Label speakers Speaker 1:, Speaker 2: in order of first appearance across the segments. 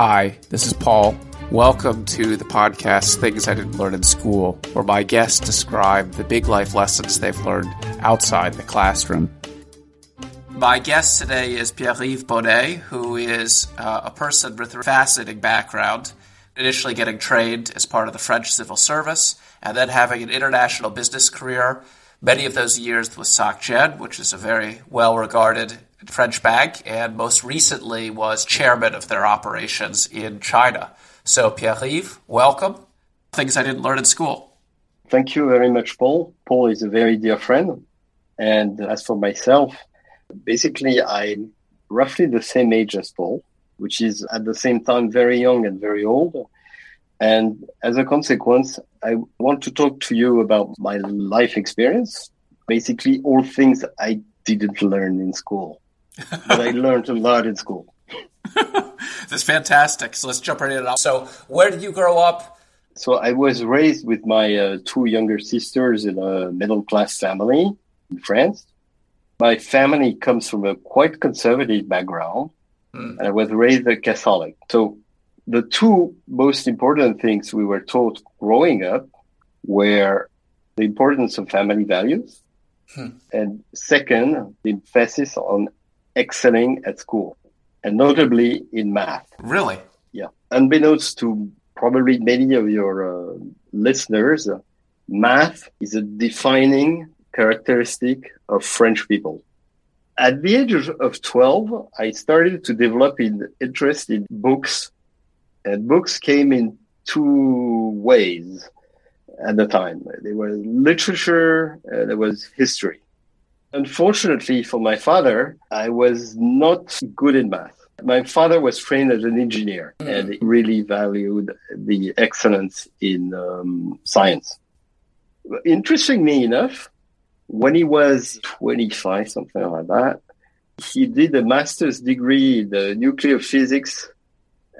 Speaker 1: Hi, this is Paul. Welcome to the podcast Things I Didn't Learn in School, where my guests describe the big life lessons they've learned outside the classroom. My guest today is Pierre-Yves Bonnet, who is uh, a person with a fascinating background, initially getting trained as part of the French civil service, and then having an international business career, many of those years with SocGen, which is a very well regarded French bank, and most recently was chairman of their operations in China. So, Pierre Yves, welcome. Things I didn't learn in school.
Speaker 2: Thank you very much, Paul. Paul is a very dear friend. And as for myself, basically, I'm roughly the same age as Paul, which is at the same time very young and very old. And as a consequence, I want to talk to you about my life experience, basically all things I didn't learn in school, but I learned a lot in school.
Speaker 1: That's fantastic. So let's jump right in. So, where did you grow up?
Speaker 2: So, I was raised with my uh, two younger sisters in a middle class family in France. My family comes from a quite conservative background, mm. and I was raised a Catholic. So, the two most important things we were taught growing up were the importance of family values, hmm. and second, the emphasis on excelling at school and notably in math.
Speaker 1: Really?
Speaker 2: Yeah. Unbeknownst to probably many of your uh, listeners, math is a defining characteristic of French people. At the age of 12, I started to develop an interest in books, and books came in two ways at the time. There was literature, uh, there was history. Unfortunately for my father, I was not good in math. My father was trained as an engineer mm. and he really valued the excellence in um, science. Interestingly enough, when he was 25, something like that, he did a master's degree in nuclear physics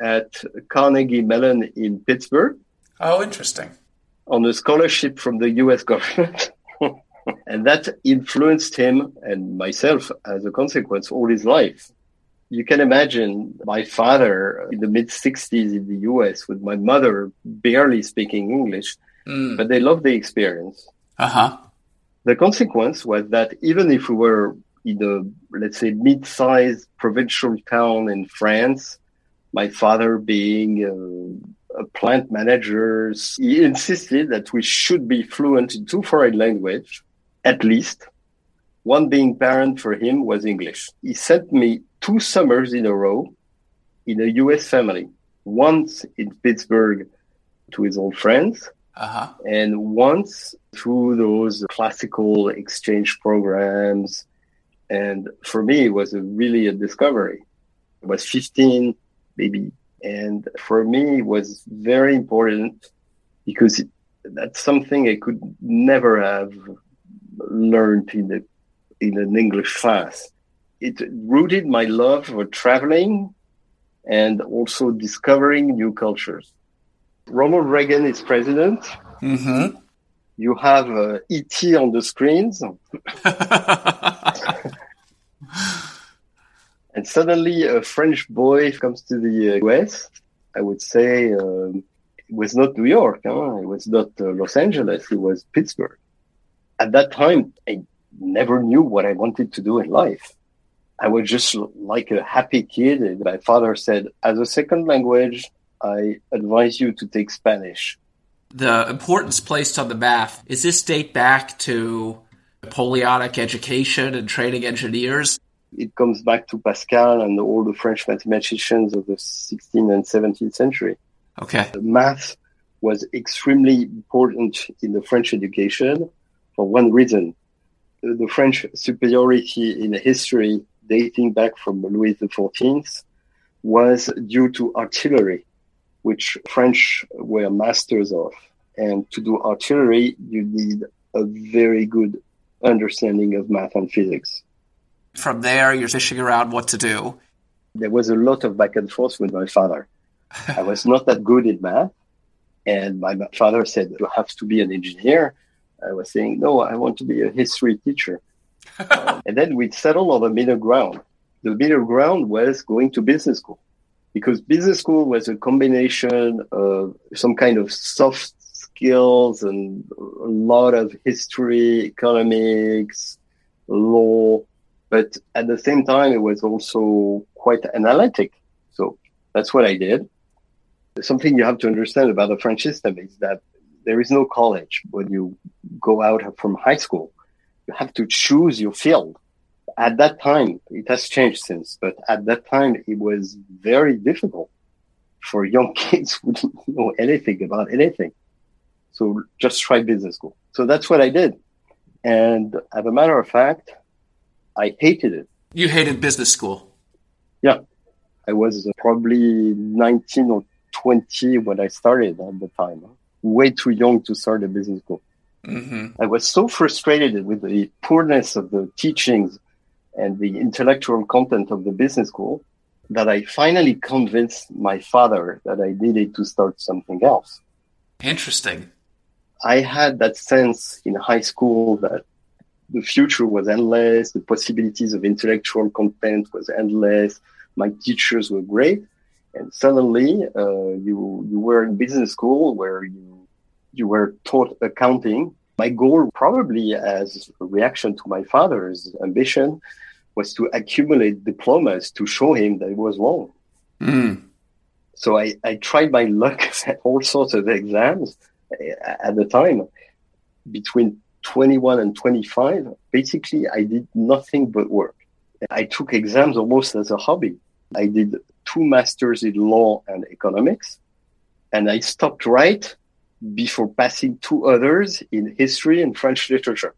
Speaker 2: at Carnegie Mellon in Pittsburgh.
Speaker 1: Oh, interesting.
Speaker 2: On a scholarship from the US government. and that influenced him and myself as a consequence all his life. You can imagine my father in the mid 60s in the US with my mother barely speaking English, mm. but they loved the experience.
Speaker 1: Uh huh.
Speaker 2: The consequence was that even if we were in a, let's say, mid sized provincial town in France, my father being a, a plant manager, he insisted that we should be fluent in two foreign languages at least. One being parent for him was English. He sent me two summers in a row in a US family, once in Pittsburgh to his old friends, uh-huh. and once through those classical exchange programs. And for me, it was a, really a discovery. I was 15, maybe. And for me, it was very important because that's something I could never have learned in the in an English class. It rooted my love for traveling and also discovering new cultures. Ronald Reagan is president. Mm-hmm. You have uh, ET on the screens. and suddenly a French boy comes to the US. I would say um, it was not New York, huh? it was not uh, Los Angeles, it was Pittsburgh at that time, I never knew what I wanted to do in life. I was just like a happy kid. My father said, as a second language, I advise you to take Spanish.
Speaker 1: The importance placed on the math, is this date back to Napoleonic education and training engineers?
Speaker 2: It comes back to Pascal and all the French mathematicians of the 16th and 17th century.
Speaker 1: Okay.
Speaker 2: The math was extremely important in the French education for one reason. The French superiority in history dating back from Louis XIV was due to artillery, which French were masters of. And to do artillery, you need a very good understanding of math and physics.
Speaker 1: From there, you're fishing around what to do.
Speaker 2: There was a lot of back and forth with my father. I was not that good in math. And my father said, You have to be an engineer. I was saying, no, I want to be a history teacher. uh, and then we settled on the middle ground. The middle ground was going to business school. because business school was a combination of some kind of soft skills and a lot of history, economics, law, but at the same time, it was also quite analytic. So that's what I did. Something you have to understand about the French system is that there is no college when you go out from high school. You have to choose your field. At that time, it has changed since, but at that time, it was very difficult for young kids who didn't know anything about anything. So just try business school. So that's what I did. And as a matter of fact, I hated it.
Speaker 1: You hated business school?
Speaker 2: Yeah. I was probably 19 or 20 when I started at the time. Way too young to start a business school. Mm-hmm. I was so frustrated with the poorness of the teachings and the intellectual content of the business school that I finally convinced my father that I needed to start something else.
Speaker 1: Interesting.
Speaker 2: I had that sense in high school that the future was endless, the possibilities of intellectual content was endless, my teachers were great, and suddenly uh, you you were in business school where you you were taught accounting. My goal, probably as a reaction to my father's ambition, was to accumulate diplomas to show him that it was wrong. Mm. So I, I tried my luck at all sorts of exams at the time between 21 and 25 basically i did nothing but work i took exams almost as a hobby i did two masters in law and economics and i stopped right before passing two others in history and french literature.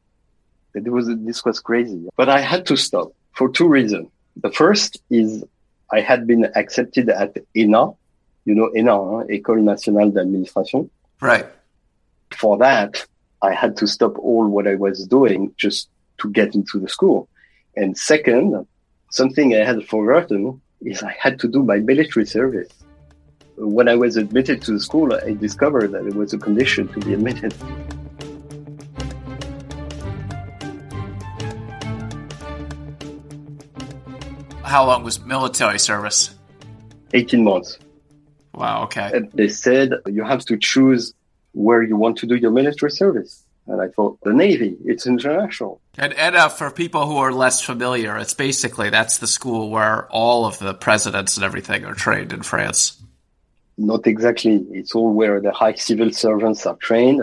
Speaker 2: It was this was crazy. But i had to stop for two reasons. The first is i had been accepted at ENA you know ENA hein? école nationale d'administration.
Speaker 1: Right.
Speaker 2: For that, I had to stop all what I was doing just to get into the school. And second, something I had forgotten is I had to do my military service. When I was admitted to the school, I discovered that it was a condition to be admitted.
Speaker 1: How long was military service?
Speaker 2: 18 months.
Speaker 1: Wow, okay.
Speaker 2: And they said you have to choose where you want to do your military service. And I thought, the Navy, it's international.
Speaker 1: And, uh, for people who are less familiar, it's basically that's the school where all of the presidents and everything are trained in France.
Speaker 2: Not exactly. It's all where the high civil servants are trained.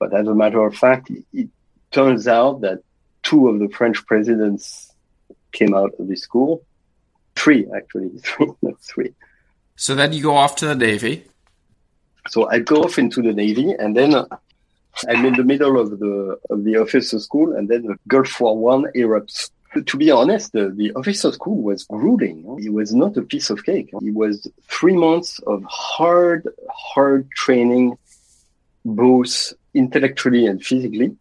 Speaker 2: But as a matter of fact, it, it turns out that two of the French presidents came out of this school. Three, actually. Three, not three.
Speaker 1: So then you go off to the Navy.
Speaker 2: So I go off into the Navy, and then I'm in the middle of the of the officer school, and then the Gulf War One erupts. To be honest, the, the officer school was grueling. It was not a piece of cake. It was three months of hard, hard training, both intellectually and physically.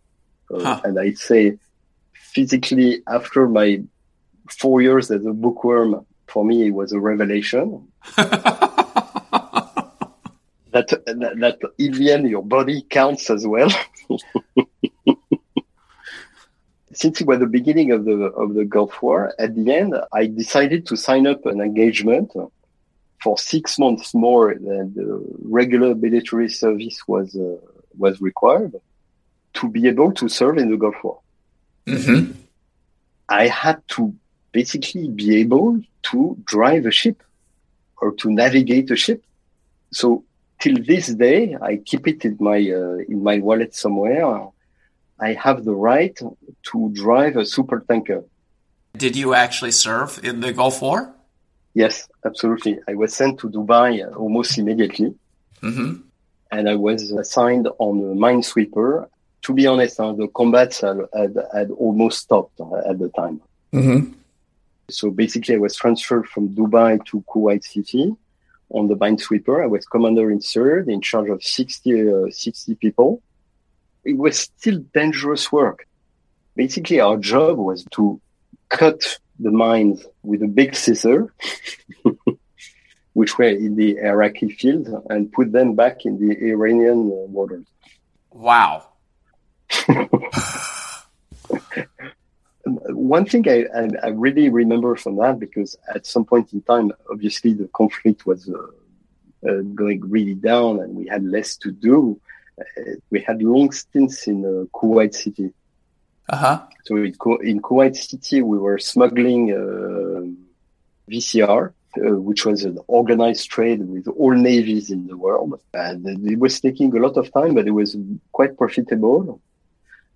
Speaker 2: Uh, huh. and I'd say physically, after my four years as a bookworm, for me, it was a revelation. that that, that in the end your body counts as well. Since it was the beginning of the of the Gulf War, at the end I decided to sign up an engagement for six months more than the regular military service was uh, was required to be able to serve in the Gulf War. Mm-hmm. I had to basically be able to drive a ship or to navigate a ship. So till this day, I keep it in my uh, in my wallet somewhere. I have the right to drive a super tanker.
Speaker 1: Did you actually serve in the Gulf War?
Speaker 2: Yes, absolutely. I was sent to Dubai almost immediately, mm-hmm. and I was assigned on a minesweeper. To be honest, uh, the combats had, had, had, almost stopped at the time. Mm-hmm. So basically, I was transferred from Dubai to Kuwait City on the minesweeper. I was commander in third, in charge of 60, uh, 60 people. It was still dangerous work. Basically, our job was to cut the mines with a big scissor, which were in the Iraqi field, and put them back in the Iranian uh, waters.
Speaker 1: Wow.
Speaker 2: one thing I, I, I, really remember from that, because at some point in time, obviously the conflict was uh, uh, going really down and we had less to do. Uh, we had long stints in uh, Kuwait City.
Speaker 1: Uh-huh.
Speaker 2: So in, in Kuwait City, we were smuggling uh, VCR, uh, which was an organized trade with all navies in the world. And it was taking a lot of time, but it was quite profitable.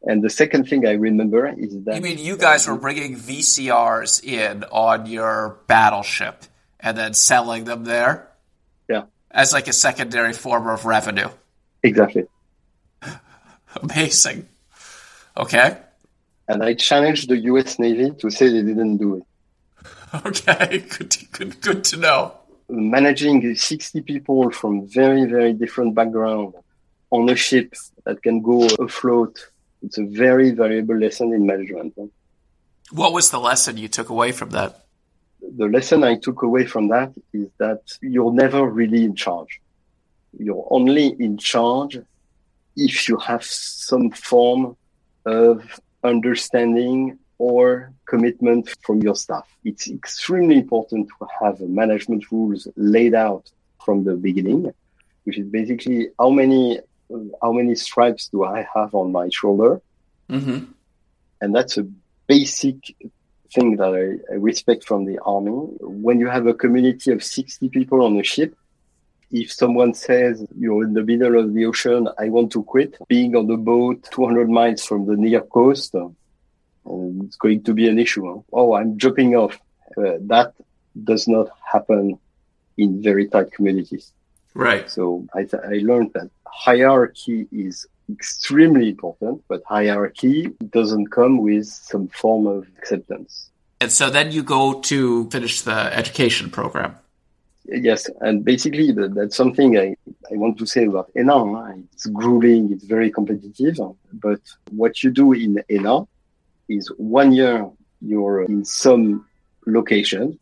Speaker 2: And the second thing I remember is that.
Speaker 1: You mean you guys were bringing VCRs in on your battleship and then selling them there?
Speaker 2: Yeah.
Speaker 1: As like a secondary form of revenue.
Speaker 2: Exactly.
Speaker 1: Amazing. Okay.
Speaker 2: And I challenged the US Navy to say they didn't do it.
Speaker 1: Okay, good, good, good to know.
Speaker 2: Managing 60 people from very, very different backgrounds on a ship that can go afloat it's a very valuable lesson in management.
Speaker 1: What was the lesson you took away from that?
Speaker 2: The lesson I took away from that is that you're never really in charge. You're only in charge if you have some form of understanding or commitment from your staff. It's extremely important to have management rules laid out from the beginning, which is basically how many how many stripes do I have on my shoulder?
Speaker 1: Mm-hmm.
Speaker 2: And that's a basic thing that I, I, respect from the army. When you have a community of 60 people on a ship, if someone says you're in the middle of the ocean, I want to quit, being on the boat 200 miles from the near coast, uh, it's going to be an issue. Huh? Oh, I'm jumping off. Uh, that does not happen in very tight communities.
Speaker 1: Right.
Speaker 2: So I, th- I learned that hierarchy is extremely important, but hierarchy doesn't come with some form of acceptance.
Speaker 1: And so then you go to finish the education program.
Speaker 2: Yes, and basically the, that's something I, I want to say about ENA. It's grueling, it's very competitive, but what you do in ENA is one year you're in some location.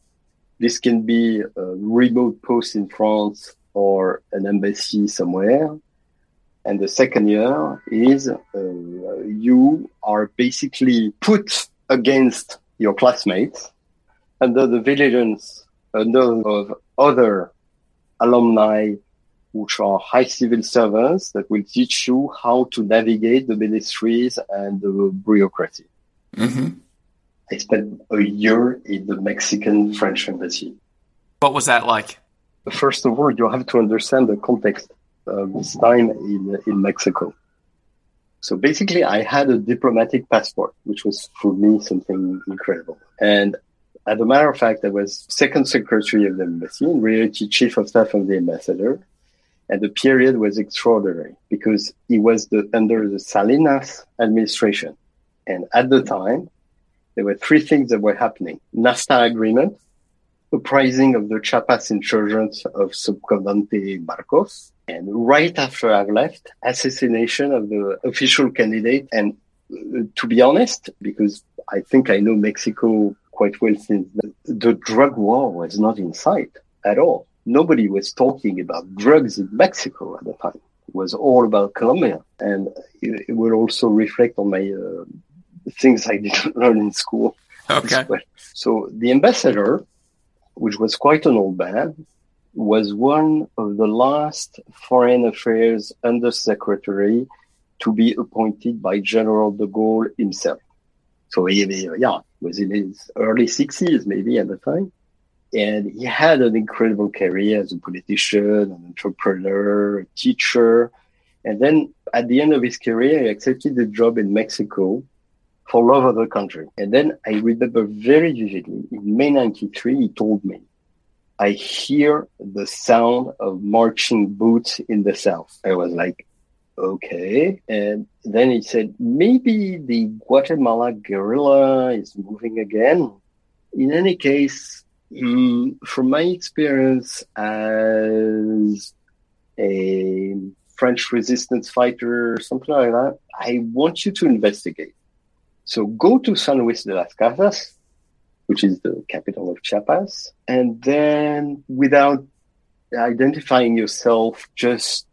Speaker 2: This can be a remote post in France or an embassy somewhere. And the second year is uh, you are basically put against your classmates under the vigilance under of other alumni which are high civil servants that will teach you how to navigate the ministries and the bureaucracy.
Speaker 1: Mm-hmm.
Speaker 2: I spent a year in the Mexican French embassy.
Speaker 1: What was that like?
Speaker 2: first of all, you have to understand the context Um, this time in, in Mexico. So basically, I had a diplomatic passport, which was for me something incredible. And as a matter of fact, I was second secretary of the embassy, in reality, chief of staff of the ambassador. And the period was extraordinary because it was the, under the Salinas administration. And at the time, there were three things that were happening. NAFTA agreement, uprising of the Chiapas insurgents of Subcomandante Marcos. And right after I've left, assassination of the official candidate. And uh, to be honest, because I think I know Mexico quite well since the, the drug war was not in sight at all. Nobody was talking about drugs in Mexico at the time. It was all about Colombia. And it, it will also reflect on my uh, things I didn't learn in school.
Speaker 1: Okay.
Speaker 2: So the ambassador which was quite an old man, was one of the last foreign affairs undersecretary to be appointed by General de Gaulle himself. So he, yeah, was in his early 60s maybe at the time. And he had an incredible career as a politician, an entrepreneur, a teacher. And then at the end of his career, he accepted a job in Mexico for love of the country. And then I remember very vividly in May 93, he told me, I hear the sound of marching boots in the South. I was like, okay. And then he said, maybe the Guatemala guerrilla is moving again. In any case, mm, from my experience as a French resistance fighter, or something like that, I want you to investigate. So go to San Luis de las Casas, which is the capital of Chiapas, and then without identifying yourself, just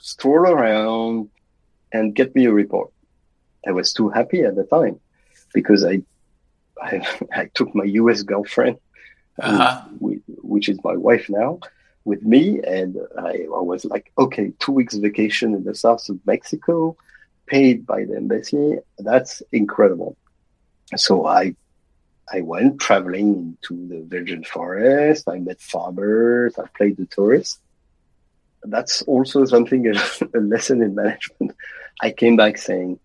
Speaker 2: stroll around and get me a report. I was too happy at the time because I I, I took my US girlfriend, uh-huh. who, which is my wife now, with me. And I, I was like, okay, two weeks vacation in the south of Mexico, paid by the embassy. That's incredible. So I I went traveling into the virgin forest. I met farmers. I played the tourist. That's also something, a, lesson in management. I came back saying,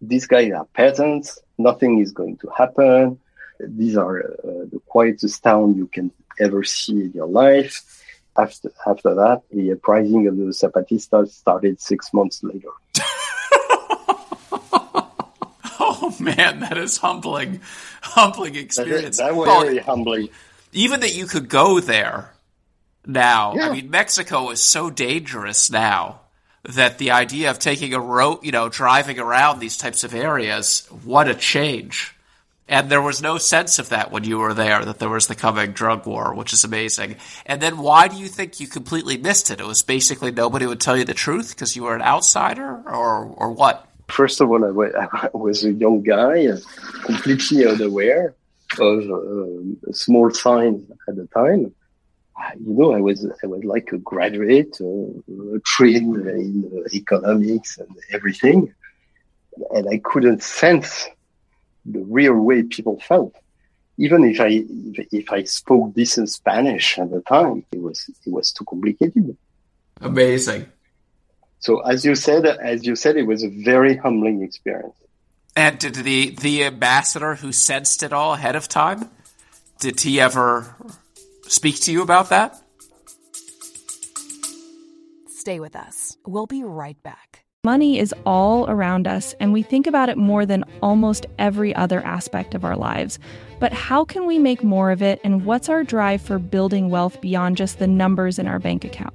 Speaker 2: these guys are peasants. Nothing is going to happen. These are uh, the quietest town you can ever see in your life. After, after that, the uprising of the Zapatistas started six months later.
Speaker 1: oh man, that is humbling, humbling experience.
Speaker 2: That, was well, very humbling.
Speaker 1: Even that you could go there now. Yeah. I mean, Mexico is so dangerous now that the idea of taking a road, you know, driving around these types of areas, what a change. And there was no sense of that when you were there, that there was the coming drug war, which is amazing. And then why do you think you completely missed it? It was basically nobody would tell you the truth because you were an outsider, or, or what?
Speaker 2: First of all, I was a young guy, completely unaware of uh, small signs at the time you know, I was I was like a graduate, uh, trained in uh, economics and everything, and I couldn't sense the real way people felt. Even if I if I spoke decent Spanish at the time, it was it was too complicated.
Speaker 1: Amazing.
Speaker 2: So as you said, as you said, it was a very humbling experience.
Speaker 1: And did the the ambassador who sensed it all ahead of time? Did he ever speak to you about that?
Speaker 3: Stay with us. We'll be right back.
Speaker 4: Money is all around us, and we think about it more than almost every other aspect of our lives. But how can we make more of it, and what's our drive for building wealth beyond just the numbers in our bank account?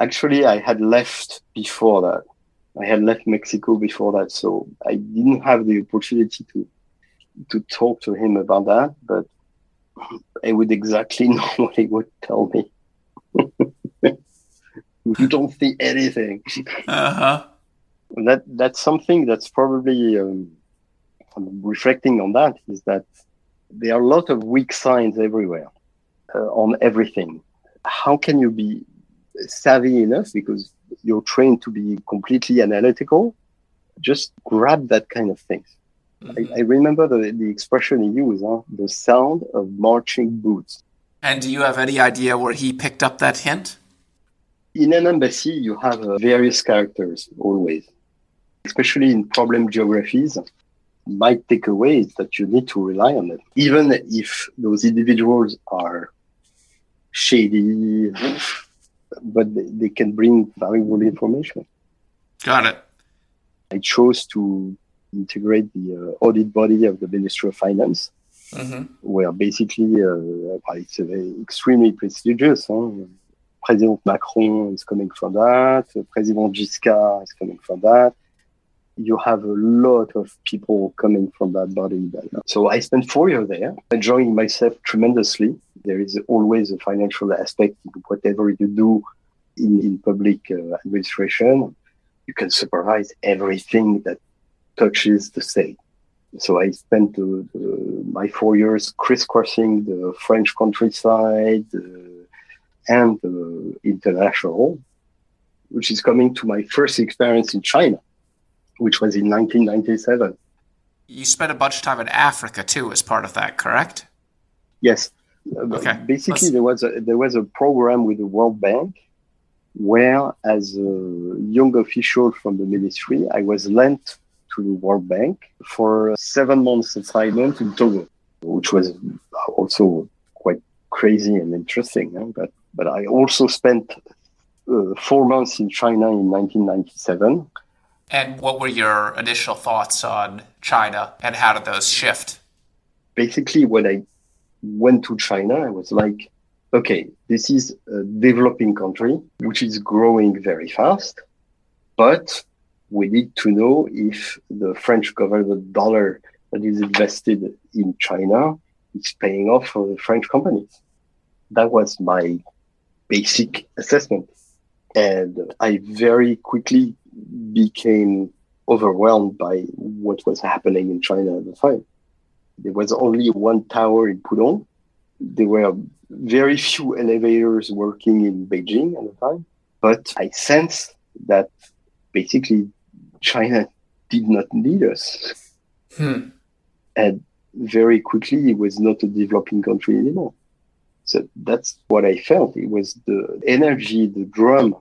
Speaker 2: Actually, I had left before that. I had left Mexico before that, so I didn't have the opportunity to to talk to him about that. But I would exactly know what he would tell me. you don't see anything.
Speaker 1: Uh-huh.
Speaker 2: That that's something that's probably um, reflecting on that is that there are a lot of weak signs everywhere uh, on everything. How can you be savvy enough because you're trained to be completely analytical, just grab that kind of things. Mm-hmm. I, I, remember the, the expression he used, huh? the sound of marching boots.
Speaker 1: And do you have any idea where he picked up that hint?
Speaker 2: In an embassy, you have uh, various characters always, especially in problem geographies. My takeaway is that you need to rely on them, even if those individuals are shady, but they, they can bring valuable information.
Speaker 1: Got it.
Speaker 2: I chose to integrate the uh, audit body of the Ministry of Finance, mm-hmm. where basically uh, it's extremely prestigious. Huh? President Macron is coming from that. President Giscard is coming from that. You have a lot of people coming from that body. So I spent four years there, enjoying myself tremendously there is always a financial aspect in whatever you do in, in public uh, administration. You can supervise everything that touches the state. So I spent uh, my four years crisscrossing the French countryside uh, and the international, which is coming to my first experience in China, which was in 1997.
Speaker 1: You spent a bunch of time in Africa too as part of that, correct?
Speaker 2: Yes. Okay. Basically, Let's... there was a, there was a program with the World Bank where, as a young official from the ministry, I was lent to the World Bank for seven months assignment in Togo, which was also quite crazy and interesting. But but I also spent uh, four months in China in 1997
Speaker 1: And what were your initial thoughts on China and how did those shift?
Speaker 2: Basically, when I went to China, I was like, okay, this is a developing country which is growing very fast, but we need to know if the French government dollar that is invested in China is paying off for the French companies. That was my basic assessment. And I very quickly became overwhelmed by what was happening in China at the time. There was only one tower in Pudong. There were very few elevators working in Beijing at the time. But I sensed that basically China did not need us. Hmm. And very quickly, it was not a developing country anymore. So that's what I felt. It was the energy, the drum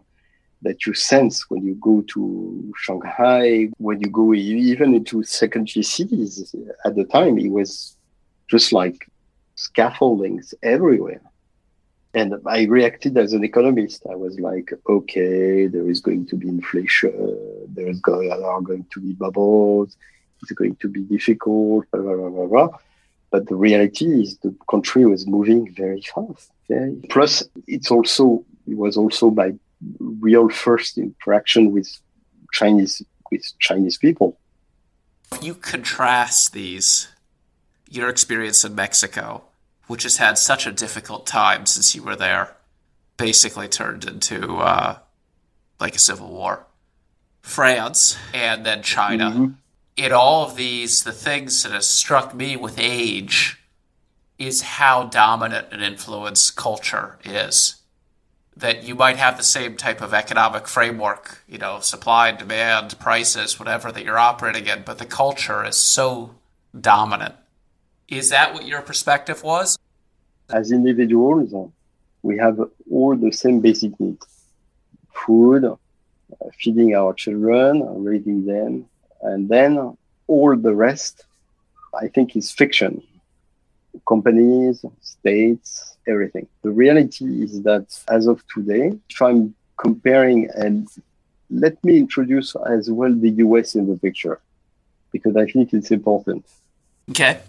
Speaker 2: that you sense when you go to Shanghai, when you go even into second-tier cities. At the time, it was just like scaffoldings everywhere. And I reacted as an economist. I was like, okay, there is going to be inflation, there is going, are going to be bubbles, it's going to be difficult, blah, blah, blah, blah. But the reality is the country was moving very fast. Plus, it's also it was also my real first interaction with Chinese with Chinese people.
Speaker 1: If you contrast these, your experience in Mexico, which has had such a difficult time since you were there, basically turned into uh, like a civil war. France and then China. Mm-hmm in all of these, the things that have struck me with age is how dominant an influence culture is. That you might have the same type of economic framework, you know, supply and demand, prices, whatever that you're operating in, but the culture is so dominant. Is that what your perspective was?
Speaker 2: As individuals, we have all the same basic needs food, feeding our children, raising them, and then all the rest, I think, is fiction. Companies, states, everything. The reality is that as of today, if I'm comparing, and let me introduce as well the US in the picture, because I think it's important.
Speaker 1: Okay.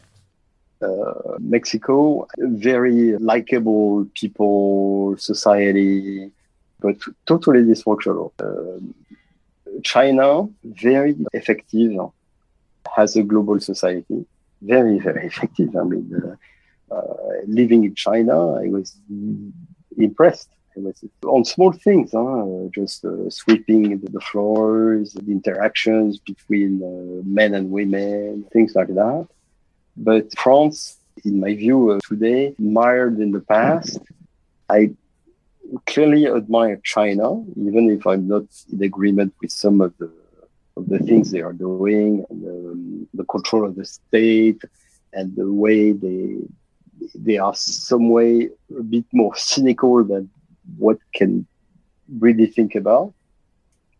Speaker 2: Uh, Mexico, very likable people, society, but totally dysfunctional. Uh, China, very effective has a global society. Very, very effective. I mean, uh, living in China, I was impressed. On small things, huh? just uh, sweeping the floors, the interactions between uh, men and women, things like that. But France, in my view, uh, today, mired in the past. I clearly admire China, even if I'm not in agreement with some of the of the things they are doing, and the, the control of the state, and the way they they are some way a bit more cynical than what can really think about.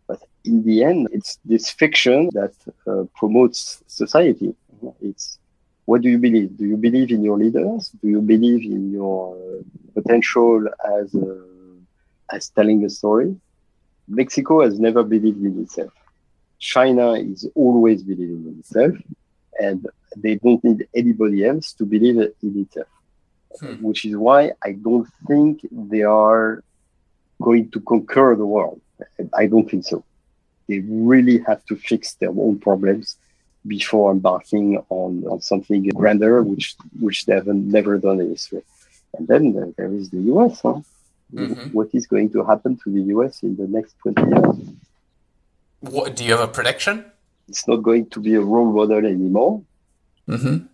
Speaker 2: But in the end, it's this fiction that uh, promotes society. It's what do you believe? Do you believe in your leaders? Do you believe in your uh, potential as a as telling a story. Mexico has never believed in itself. China is always believing in itself, and they don't need anybody else to believe in it. Hmm. Which is why I don't think they are going to conquer the world. I don't think so. They really have to fix their own problems before embarking on, on something grander, which which they have never done in history. And then there is the US. Huh? mm-hmm. what is going to happen to the US in the next 20 years.
Speaker 1: What, do you have a prediction?
Speaker 2: It's not going to be a role model anymore. Mm-hmm.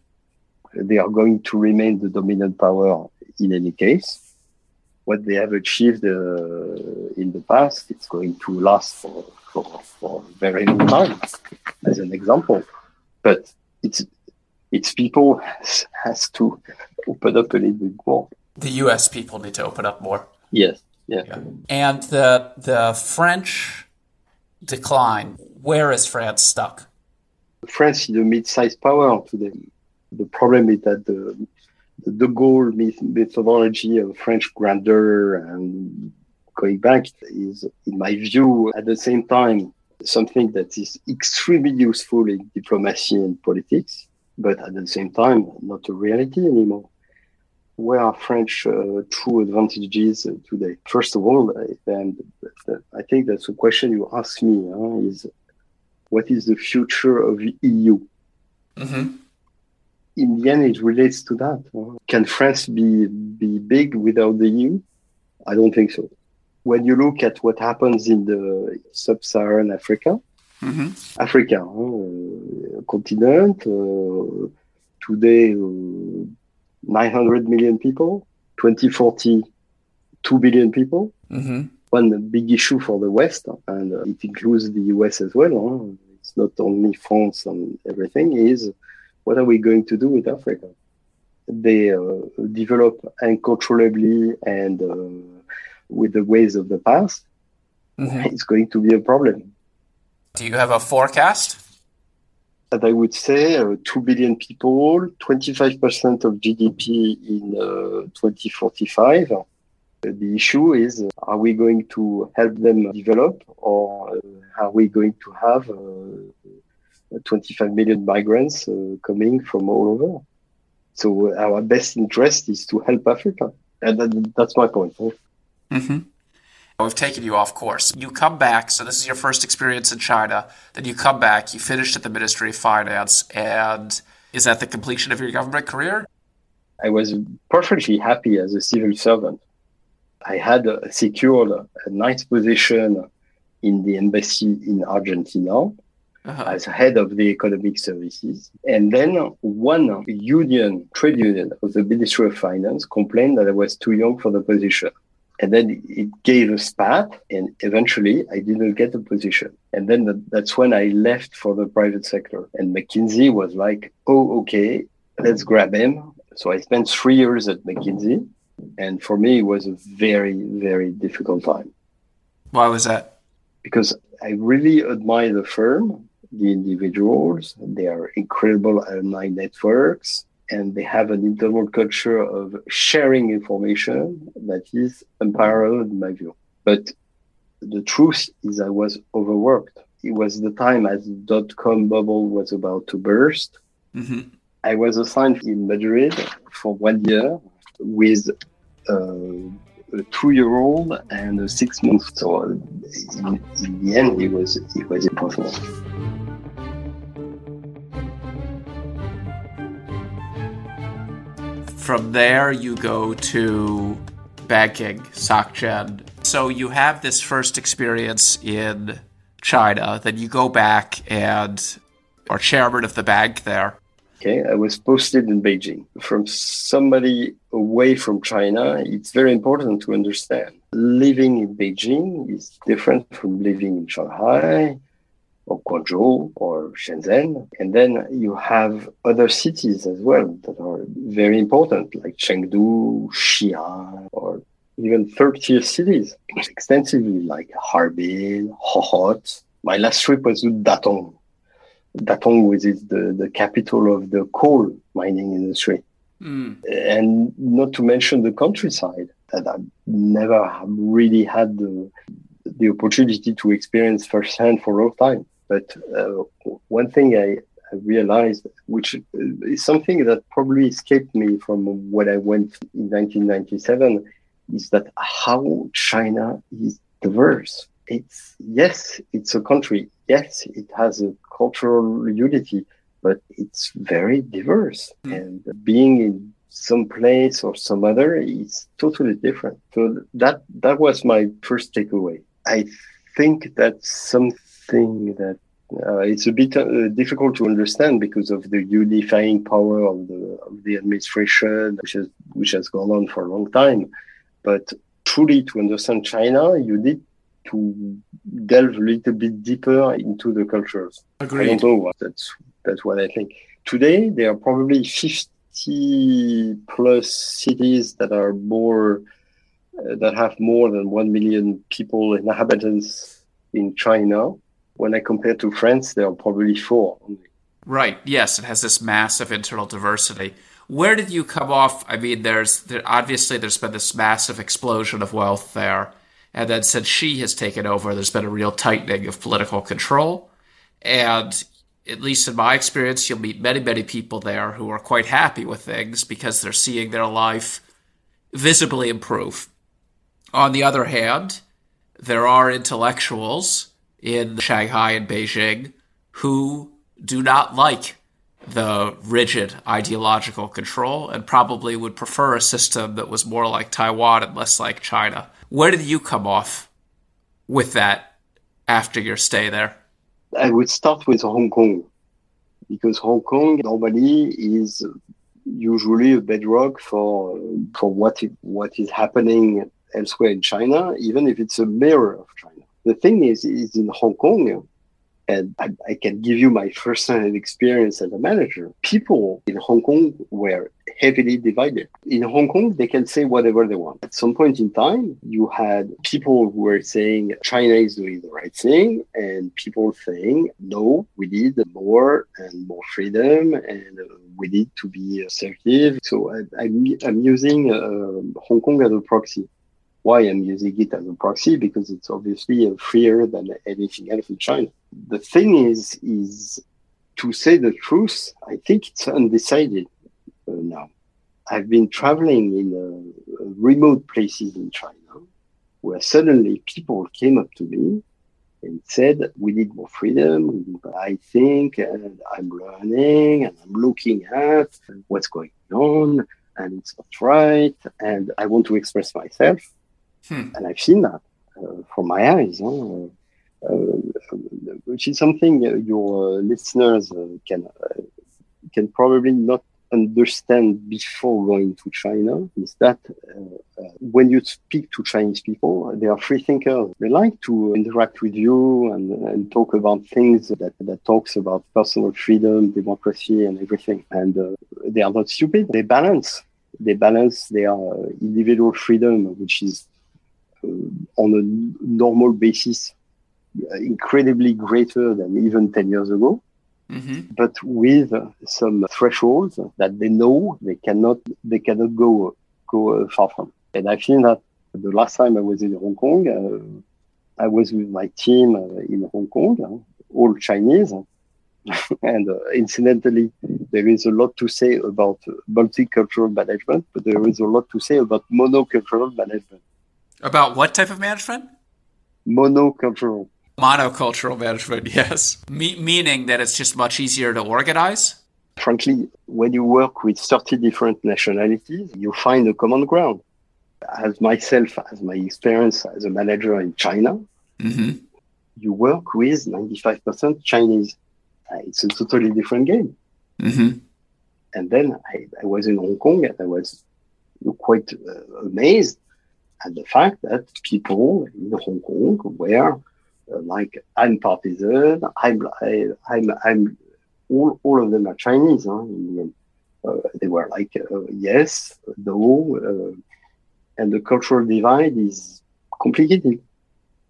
Speaker 2: They are going to remain the dominant power in any case. What they have achieved uh, in the past, it's going to last for, for, for a very long time, as an example. But it's its people has, has to open up a little bit more.
Speaker 1: The U.S. people need to open up more.
Speaker 2: Yes. Yeah. yeah.
Speaker 1: And the the French decline. Where is France stuck?
Speaker 2: France is a mid-sized power today. The problem is that the de Gaulle methodology of French grandeur and going back is, in my view, at the same time something that is extremely useful in diplomacy and politics, but at the same time, not a reality anymore. Where are French uh, true advantages uh, today? First of all, and I think that's a question you ask me huh, is what is the future of the EU? Mm-hmm. In the end, it relates to that. Huh? Can France be be big without the EU? I don't think so when you look at what happens in the sub-Saharan Africa, mm-hmm. Africa, uh, continent, uh, today uh, 900 million people, 2040, 2 billion people. Mm-hmm. One big issue for the West, and uh, it includes the US as well. Huh? It's not only France and everything, is what are we going to do with Africa? They uh, develop uncontrollably and uh, with the ways of the past, mm-hmm. it's going to be a problem.
Speaker 1: Do you have a forecast?
Speaker 2: That I would say uh, 2 billion people, 25% of GDP in uh, 2045. The issue is uh, are we going to help them develop or uh, are we going to have uh, 25 million migrants coming from all over? So our best interest is to help Africa. And that, that's my point. Mm-hmm.
Speaker 1: We've taken you off course. You come back, so this is your first experience in China. Then you come back, you finished at the Ministry of Finance, and is that the completion of your government career?
Speaker 2: I was perfectly happy as a civil servant. I had secured a nice position in the embassy in Argentina uh-huh. as head of the economic services. And then one union, trade union of the Ministry of Finance complained that I was too young for the position. And then it gave a spat, and eventually I didn't get a position. And then that's when I left for the private sector. And McKinsey was like, oh, okay, let's grab him. So I spent three years at McKinsey. And for me, it was a very, very difficult time.
Speaker 1: Why was that?
Speaker 2: Because I really admire the firm, the individuals, their incredible uh, alumni networks, and they have an internal culture of sharing information that is unparalleled in my view. But the truth is I was overworked. It was the time as dot com bubble was about to burst. Mm-hmm. I was assigned in Madrid for one year with uh, a two-year-old and a six-month. So in, in the end, it was it was impossible.
Speaker 1: From there, you go to banking, SocGen. So you have this first experience in China, then you go back and are chairman of the bank there.
Speaker 2: Okay, I was posted in Beijing. From somebody away from China, it's very important to understand. Living in Beijing is different from living in Shanghai, or Guangzhou or Shenzhen. And then you have other cities as well that are very important, like Chengdu, Xi'an, or even third tier cities extensively, like Harbin, Hohhot. My last trip was to Datong. Datong which is the, the capital of the coal mining industry. Mm. And not to mention the countryside that I've never really had the, the opportunity to experience firsthand for a long time. But uh, one thing I, I, realized, which is something that probably escaped me from when I went in 1997, is that how China is diverse. It's yes, it's a country. Yes, it has a cultural unity, but it's very diverse. Mm. And being in some place or some other is totally different. So that that was my first takeaway. I think that's something thing that uh, it's a bit uh, difficult to understand because of the unifying power of the of the administration, which has which has gone on for a long time. But truly, to understand China, you need to delve a little bit deeper into the cultures.
Speaker 1: Agreed.
Speaker 2: I don't know. what, That's that's what I think. Today, there are probably fifty plus cities that are more uh, that have more than one million people inhabitants in China when I compare to France, there are probably four.
Speaker 1: Right. Yes, it has this massive internal diversity. Where did you come off? I mean, there's there, obviously there's been this massive explosion of wealth there, And then since Xi has taken over, there's been a real tightening of political control. And at least in my experience, you'll meet many, many people there who are quite happy with things because they're seeing their life visibly improve. On the other hand, there are intellectuals in Shanghai and Beijing who do not like the rigid ideological control and probably would prefer a system that was more like Taiwan and less like China. Where did you come off with that after your stay there?
Speaker 2: I would start with Hong Kong because Hong Kong normally is usually a bedrock for for what what is happening elsewhere in China, even if it's a mirror of China. The thing is, is in Hong Kong, and I, I, can give you my first-hand experience as a manager. People in Hong Kong were heavily divided. In Hong Kong, they can say whatever they want. At some point in time, you had people who were saying China is doing the right thing, and people saying no, we need more and more freedom, and we need to be assertive. So I, am using uh, Hong Kong as a proxy why I'm using it as a proxy because it's obviously freer than anything else in China. The thing is, is to say the truth, I think it's undecided uh, now. I've been traveling in uh, remote places in China where suddenly people came up to me and said, we need more freedom. I think and I'm learning and I'm looking at what's going on and it's not right. And I want to express myself. Hmm. And I've seen that uh, from my eyes, huh? uh, which is something your listeners uh, can uh, can probably not understand before going to China is that uh, uh, when you speak to Chinese people, they are free thinkers. They like to interact with you and, and talk about things that, that talks about personal freedom, democracy, and everything. And uh, they are not stupid. They balance. They balance their individual freedom, which is uh, on a normal basis uh, incredibly greater than even 10 years ago. Mm-hmm. But with some thresholds that they know they cannot they cannot go go uh, far from. And I feel that the last time I was in Hong Kong, uh, I was with my team uh, in Hong Kong, uh, all Chinese. and incidentally, there is a lot to say about multicultural management, but there is a lot to say about monocultural management.
Speaker 1: About what type of management?
Speaker 2: Monocultural.
Speaker 1: Monocultural management, yes. Me- meaning that it's just much easier to organize?
Speaker 2: Frankly, when you work with 30 different nationalities, you find a common ground. As myself, as my experience as a manager in China, mm-hmm. you work with 95% Chinese. Uh, it's a totally different game. Mm-hmm. And then I, I, was in Hong Kong and I was quite uh, amazed at the fact that people in Hong Kong were uh, like, I'm partisan, I'm, I, I'm, I'm, all, all of them are Chinese. Huh? Uh, they were like, uh, yes, no, uh, and the cultural divide is complicated.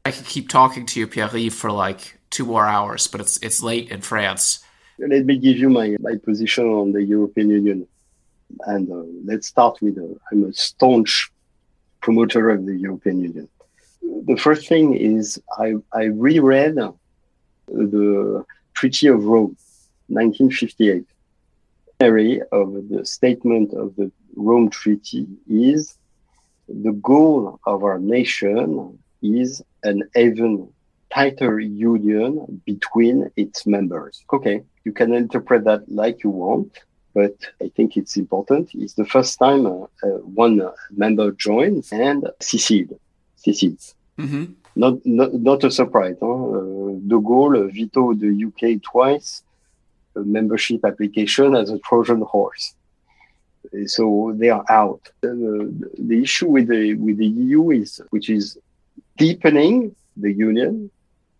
Speaker 1: I could keep talking to you, Pierre, for like two more hours, but it's it's late in France.
Speaker 2: Let me give you my, my position on the European Union. And uh, let's start with uh, I'm a staunch promoter of the European Union. The first thing is I, I reread the Treaty of Rome, 1958. Of the statement of the Rome Treaty is the goal of our nation is an even tighter union between its members. Okay, you can interpret that like you want but I think it's important. It's the first time uh, uh, one member joins and secede, secedes. Mm-hmm. Not, not, not a surprise. Huh? Uh, de Gaulle vetoed the UK twice membership application as a Trojan horse. So they are out. The, the issue with the with the EU is, which is deepening the union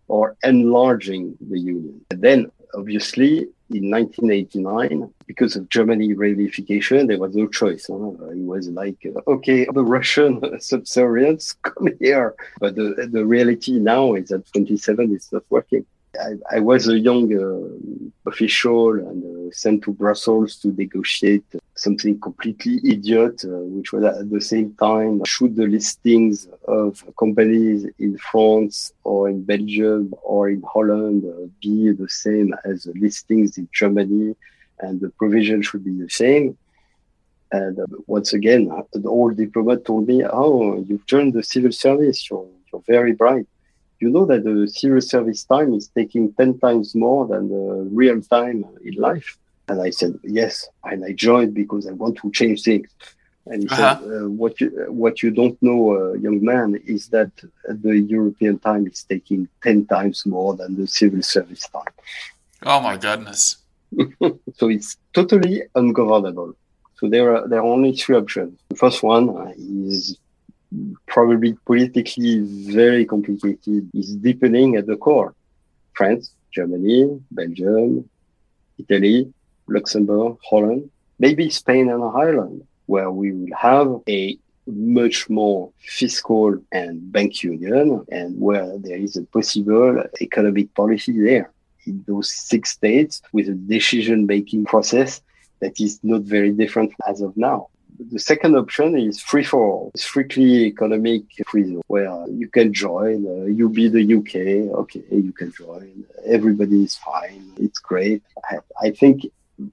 Speaker 2: or enlarging the union. And then obviously in 1989, because of Germany reunification, there was no choice. Huh? It was like, uh, okay, the Russian subsaurians come here. But the, the reality now is that 27 is not working. I, I was a young uh, official and uh, sent to Brussels to negotiate something completely idiot, uh, which was at the same time should the listings of companies in France or in Belgium or in Holland uh, be the same as the listings in Germany, and the provision should be the same. And uh, once again, the old diplomat told me, "Oh, you've joined the civil service. You're you're very bright. You know that the civil service time is taking ten times more than the real time in life." And I said, yes. And I joined because I want to change things. And he uh-huh. said, uh, what, you, what you don't know, uh, young man, is that the European time is taking 10 times more than the civil service time.
Speaker 1: Oh, my goodness.
Speaker 2: so it's totally ungovernable. So there are, there are only three options. The first one is probably politically very complicated, is deepening at the core. France, Germany, Belgium, Italy, Luxembourg, Holland, maybe Spain and Ireland, where we will have a much more fiscal and bank union and where there is a possible economic policy there in those six states with a decision making process that is not very different as of now. The second option is free for all, strictly economic free zone, where you can join. Uh, you be the UK, okay, you can join. Everybody is fine. It's great. I, I think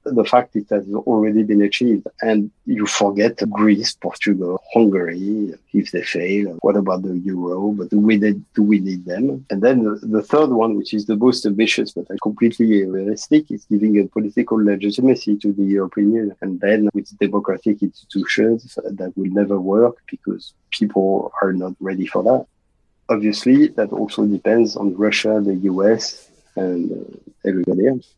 Speaker 2: the fact it has already been achieved. And you forget Greece, Portugal, Hungary, if they fail. What about the euro? But do we need, do we need them? And then the, the third one, which is the most ambitious but completely realistic, is giving a political legitimacy to the European Union. And then with democratic institutions, that will never work because people are not ready for that. Obviously, that also depends on Russia, the US, and uh, everybody else.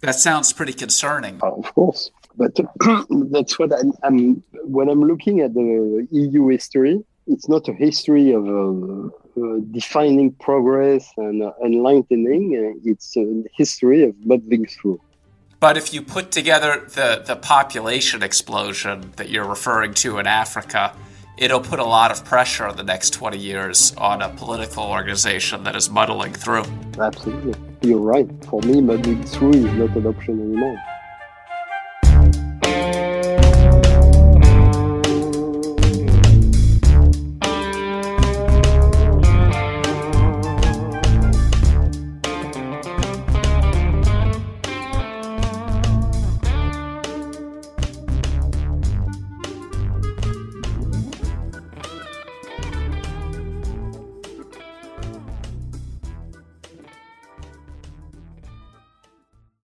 Speaker 1: That sounds pretty concerning.
Speaker 2: Uh, of course, but that's what I'm, I'm, When I'm looking at the EU history, it's not a history of uh, uh, defining progress and uh, enlightening. It's a history of muddling through.
Speaker 1: But if you put together the, the population explosion that you're referring to in Africa, it'll put a lot of pressure in the next 20 years on a political organization that is muddling through.
Speaker 2: Absolutely you're right. For me, muddling through is not an option anymore.